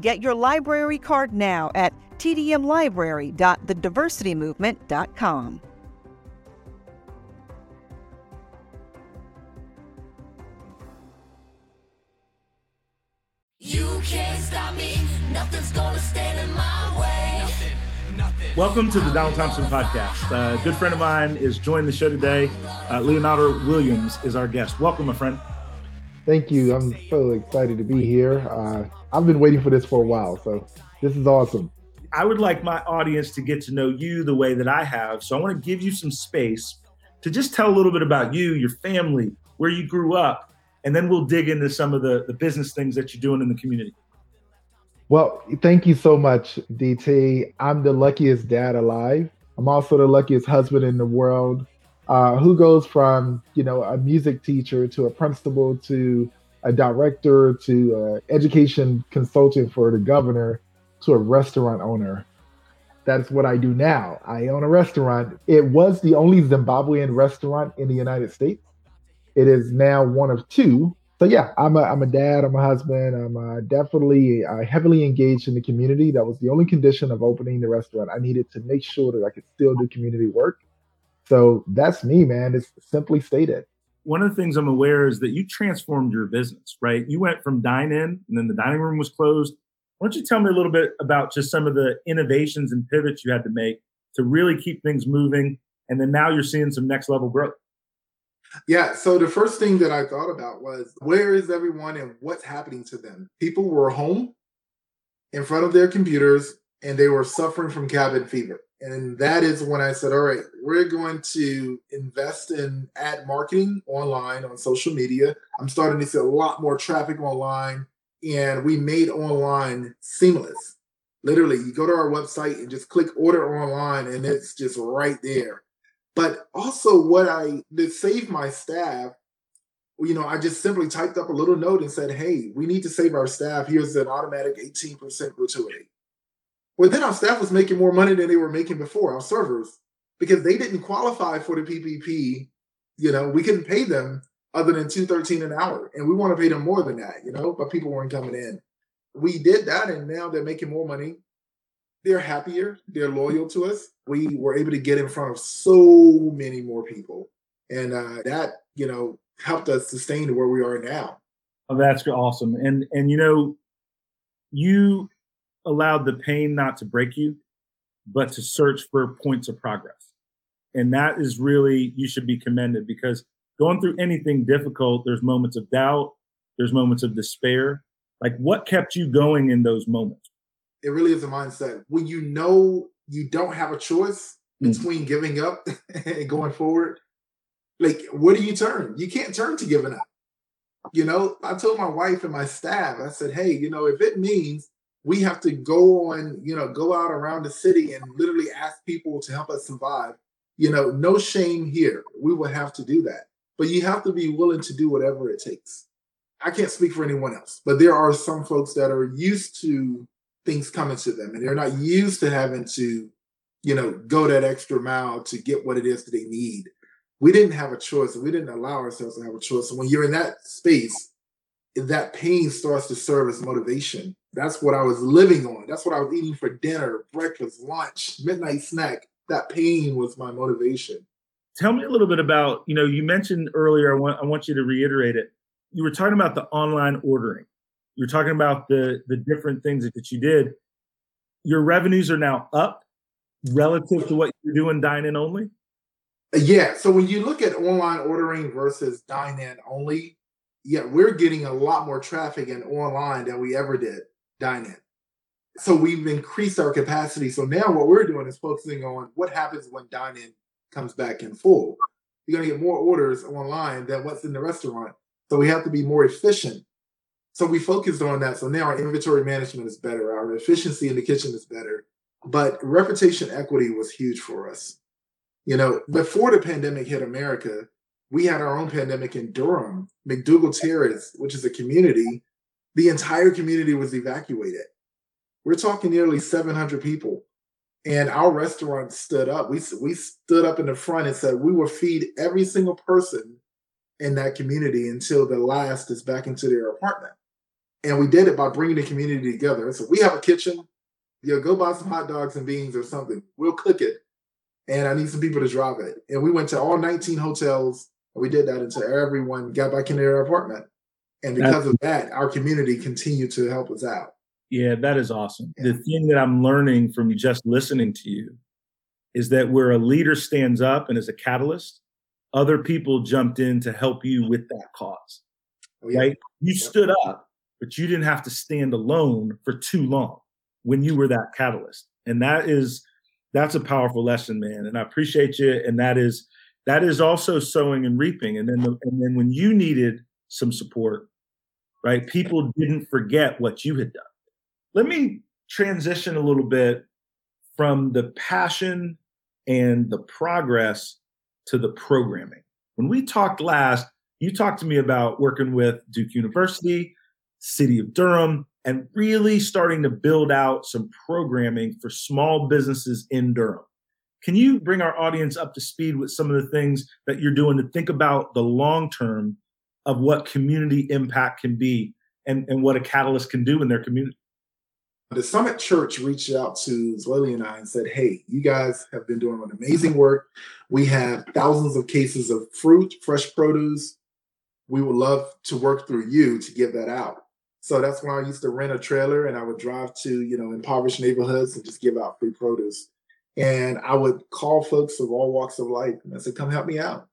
Get your library card now at tdmlibrary.thediversitymovement.com. You can't stop me, nothing's gonna stand in my way. Nothing. Welcome to the Donald Thompson podcast. Uh, a good friend of mine is joining the show today. Uh, Leonardo Williams is our guest. Welcome, my friend. Thank you. I'm so excited to be here. Uh, I've been waiting for this for a while, so this is awesome. I would like my audience to get to know you the way that I have. So I want to give you some space to just tell a little bit about you, your family, where you grew up, and then we'll dig into some of the, the business things that you're doing in the community. Well, thank you so much, DT. I'm the luckiest dad alive. I'm also the luckiest husband in the world. Uh, who goes from you know a music teacher to a principal to a director to an education consultant for the governor to a restaurant owner. That's what I do now. I own a restaurant. It was the only Zimbabwean restaurant in the United States. It is now one of two so yeah, I'm a I'm a dad. I'm a husband. I'm uh, definitely uh, heavily engaged in the community. That was the only condition of opening the restaurant. I needed to make sure that I could still do community work. So that's me, man. It's simply stated. One of the things I'm aware is that you transformed your business, right? You went from dine in, and then the dining room was closed. Why don't you tell me a little bit about just some of the innovations and pivots you had to make to really keep things moving, and then now you're seeing some next level growth. Yeah. So the first thing that I thought about was where is everyone and what's happening to them? People were home in front of their computers and they were suffering from cabin fever. And that is when I said, all right, we're going to invest in ad marketing online on social media. I'm starting to see a lot more traffic online, and we made online seamless. Literally, you go to our website and just click order online, and it's just right there. But also, what I to save my staff, you know, I just simply typed up a little note and said, "Hey, we need to save our staff. Here's an automatic 18% gratuity." Well, then our staff was making more money than they were making before, our servers, because they didn't qualify for the PPP. You know, we couldn't pay them other than 213 an hour. And we want to pay them more than that, you know, but people weren't coming in. We did that and now they're making more money they're happier, they're loyal to us. We were able to get in front of so many more people. And uh, that, you know, helped us sustain to where we are now. Oh, that's awesome. And and you know, you allowed the pain not to break you, but to search for points of progress. And that is really you should be commended because going through anything difficult, there's moments of doubt, there's moments of despair. Like what kept you going in those moments? it really is a mindset. When you know you don't have a choice mm. between giving up and going forward, like where do you turn? You can't turn to giving up. You know, I told my wife and my staff, I said, hey, you know, if it means we have to go on, you know, go out around the city and literally ask people to help us survive, you know, no shame here. We will have to do that. But you have to be willing to do whatever it takes. I can't speak for anyone else, but there are some folks that are used to things coming to them and they're not used to having to you know go that extra mile to get what it is that they need we didn't have a choice we didn't allow ourselves to have a choice and when you're in that space that pain starts to serve as motivation. That's what I was living on. That's what I was eating for dinner, breakfast, lunch, midnight snack. That pain was my motivation. Tell me a little bit about, you know, you mentioned earlier, I want, I want you to reiterate it. You were talking about the online ordering. You were talking about the the different things that you did. Your revenues are now up relative to what you're doing dine in only? Uh, yeah. So when you look at online ordering versus dine in only, yeah, we're getting a lot more traffic in online than we ever did dine in. So we've increased our capacity. So now what we're doing is focusing on what happens when dine in comes back in full. You're going to get more orders online than what's in the restaurant. So we have to be more efficient. So we focused on that. So now our inventory management is better. Our efficiency in the kitchen is better. But reputation equity was huge for us. You know, before the pandemic hit America, we had our own pandemic in Durham, McDougald Terrace, which is a community. The entire community was evacuated. We're talking nearly 700 people. And our restaurant stood up. We, we stood up in the front and said we will feed every single person in that community until the last is back into their apartment. And we did it by bringing the community together. So we have a kitchen. You go buy some hot dogs and beans or something. We'll cook it. And I need some people to drive it. And we went to all 19 hotels. And we did that until everyone got back in their apartment. And because of that, our community continued to help us out. Yeah, that is awesome. Yeah. The thing that I'm learning from just listening to you is that where a leader stands up and is a catalyst, other people jumped in to help you with that cause. Oh, yeah. Right? You yep. stood up, but you didn't have to stand alone for too long when you were that catalyst. And that is that's a powerful lesson, man. And I appreciate you. And that is that is also sowing and reaping. And then the, and then when you needed some support, right? People didn't forget what you had done. Let me transition a little bit from the passion and the progress to the programming. When we talked last, you talked to me about working with Duke University, City of Durham, and really starting to build out some programming for small businesses in Durham. Can you bring our audience up to speed with some of the things that you're doing to think about the long term of what community impact can be and, and what a catalyst can do in their community? The Summit Church reached out to Zweli and I and said, Hey, you guys have been doing an amazing work. We have thousands of cases of fruit, fresh produce. We would love to work through you to give that out. So that's when I used to rent a trailer and I would drive to, you know, impoverished neighborhoods and just give out free produce. And I would call folks of all walks of life and I said, come help me out.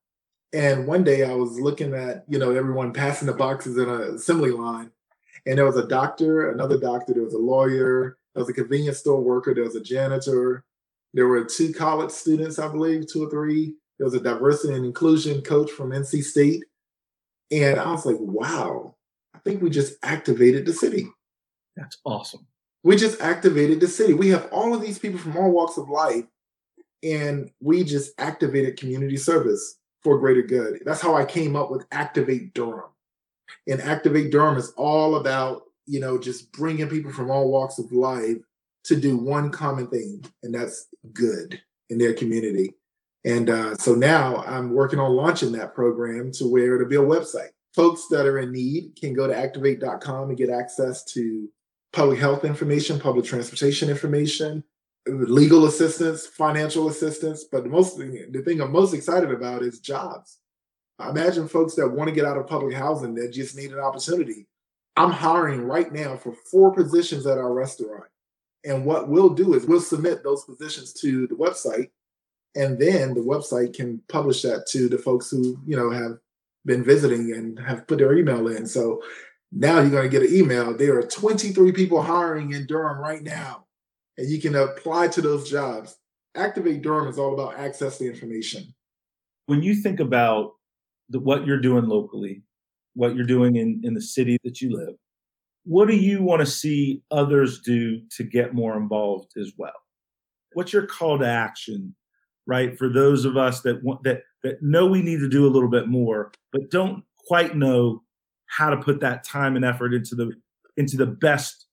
And one day I was looking at, you know, everyone passing the boxes in an assembly line. And there was a doctor, another doctor, there was a lawyer, there was a convenience store worker, there was a janitor, there were two college students, I believe, two or three. There was a diversity and inclusion coach from NC State. And I was like, wow, I think we just activated the city. That's awesome. We just activated the city. We have all of these people from all walks of life, and we just activated community service for greater good. That's how I came up with Activate Durham. And Activate Durham is all about, you know, just bringing people from all walks of life to do one common thing, and that's good in their community. And uh, so now I'm working on launching that program to where it'll be a website folks that are in need can go to activate.com and get access to public health information, public transportation information, legal assistance, financial assistance. But the most the thing I'm most excited about is jobs. I imagine folks that want to get out of public housing that just need an opportunity. I'm hiring right now for four positions at our restaurant. And what we'll do is we'll submit those positions to the website. And then the website can publish that to the folks who, you know, have been visiting and have put their email in. So now you're going to get an email. There are 23 people hiring in Durham right now, and you can apply to those jobs. Activate Durham is all about access to information. When you think about the, what you're doing locally, what you're doing in, in the city that you live, what do you want to see others do to get more involved as well? What's your call to action, right, for those of us that want that that know we need to do a little bit more, but don't quite know how to put that time and effort into the into the best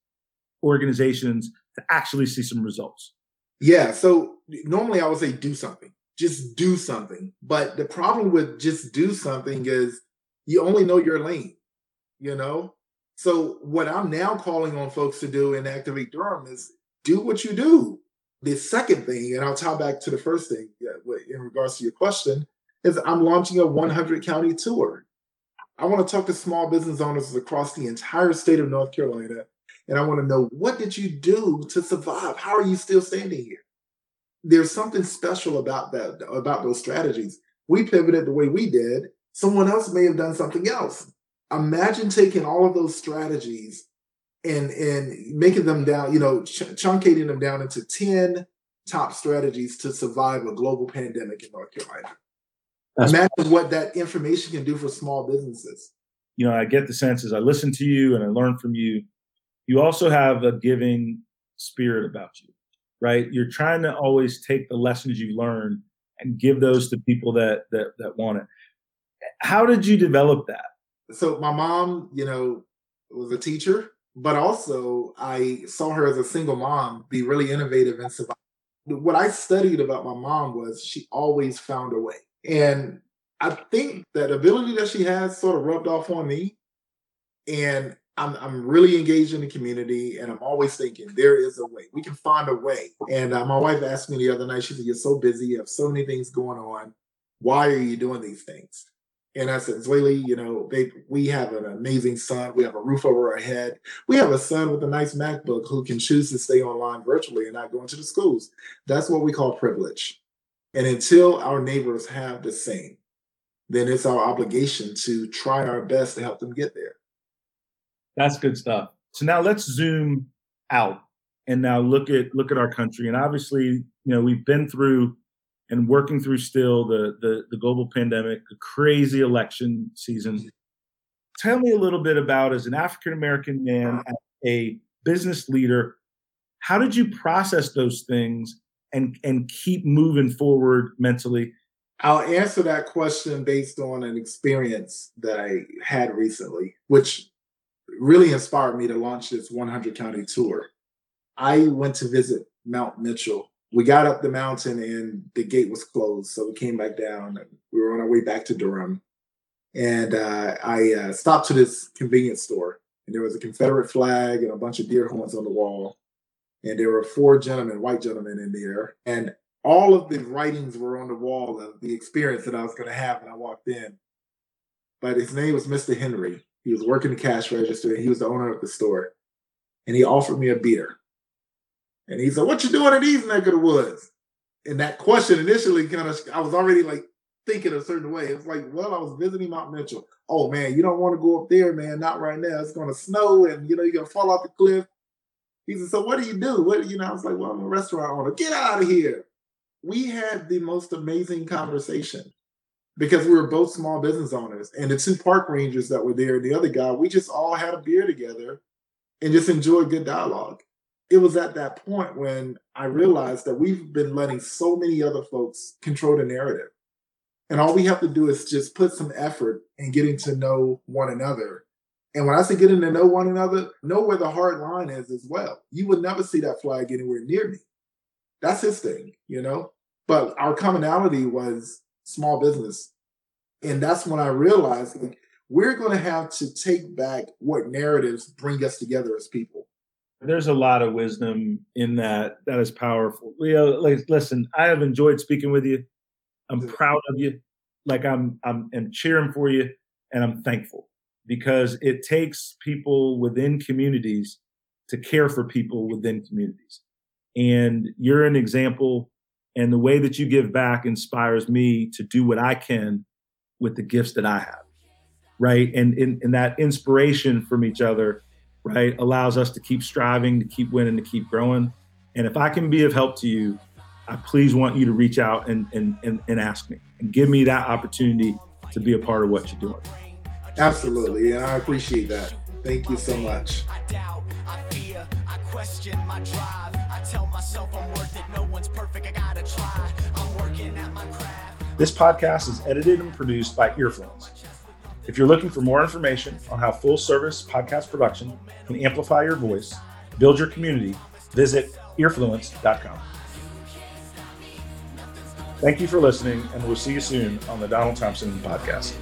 organizations to actually see some results. Yeah. So normally I would say do something. Just do something. But the problem with just do something is you only know your lane. You know, So what I'm now calling on folks to do in Activate Durham is do what you do. The second thing, and I'll tie back to the first thing in regards to your question, is I'm launching a 100 county tour. I want to talk to small business owners across the entire state of North Carolina, and I want to know what did you do to survive? How are you still standing here? There's something special about that, about those strategies. We pivoted the way we did. Someone else may have done something else. Imagine taking all of those strategies and and making them down, you know, ch- truncating them down into 10 top strategies to survive a global pandemic in North Carolina. That's Imagine what that information can do for small businesses. You know, I get the sense as I listen to you and I learn from you, you also have a giving spirit about you, right? You're trying to always take the lessons you learn and give those to people that that that want it. How did you develop that? So my mom, you know, was a teacher but also I saw her as a single mom be really innovative and survive. What I studied about my mom was she always found a way. And I think that ability that she has sort of rubbed off on me. And I'm, I'm really engaged in the community and I'm always thinking there is a way. We can find a way. And uh, my wife asked me the other night, she said, You're so busy, you have so many things going on. Why are you doing these things? in essence, Zweli, you know, they we have an amazing son. We have a roof over our head. We have a son with a nice MacBook who can choose to stay online virtually and not go into the schools. That's what we call privilege. And until our neighbors have the same, then it's our obligation to try our best to help them get there. That's good stuff. So now let's zoom out and now look at look at our country. And obviously, you know, we've been through and working through still the, the, the global pandemic, the crazy election season. Tell me a little bit about as an African American man, a business leader, how did you process those things and and keep moving forward mentally? I'll answer that question based on an experience that I had recently, which really inspired me to launch this 100 county tour. I went to visit Mount Mitchell we got up the mountain and the gate was closed. So we came back down we were on our way back to Durham. And uh, I uh, stopped to this convenience store and there was a Confederate flag and a bunch of deer horns on the wall. And there were four gentlemen, white gentlemen in there. And all of the writings were on the wall of the experience that I was going to have when I walked in. But his name was Mr. Henry. He was working the cash register. And he was the owner of the store. And he offered me a beer. And he said, What you doing in these neck of the woods? And that question initially kind of, I was already like thinking a certain way. It's like, well, I was visiting Mount Mitchell. Oh man, you don't want to go up there, man. Not right now. It's going to snow and you know, you're going to fall off the cliff. He said, So what do you do? What, you know, I was like, Well, I'm a restaurant owner. Get out of here. We had the most amazing conversation because we were both small business owners. And the two park rangers that were there, the other guy, we just all had a beer together and just enjoyed good dialogue it was at that point when I realized that we've been letting so many other folks control the narrative. And all we have to do is just put some effort in getting to know one another. And when I say getting to know one another, know where the hard line is as well. You would never see that flag anywhere near me. That's his thing, you know? But our commonality was small business. And that's when I realized like, we're going to have to take back what narratives bring us together as people there's a lot of wisdom in that. That is powerful. Leo, like, listen, I have enjoyed speaking with you. I'm proud of you. Like I'm, I'm, I'm cheering for you, and I'm thankful because it takes people within communities to care for people within communities. And you're an example, and the way that you give back inspires me to do what I can with the gifts that I have. Right. And in, in that inspiration from each other right, allows us to keep striving, to keep winning, to keep growing. And if I can be of help to you, I please want you to reach out and, and, and, and ask me and give me that opportunity to be a part of what you're doing. Absolutely. And I appreciate that. Thank you so much. This podcast is edited and produced by Earfluence. If you're looking for more information on how full service podcast production can amplify your voice, build your community, visit earfluence.com. Thank you for listening, and we'll see you soon on the Donald Thompson podcast.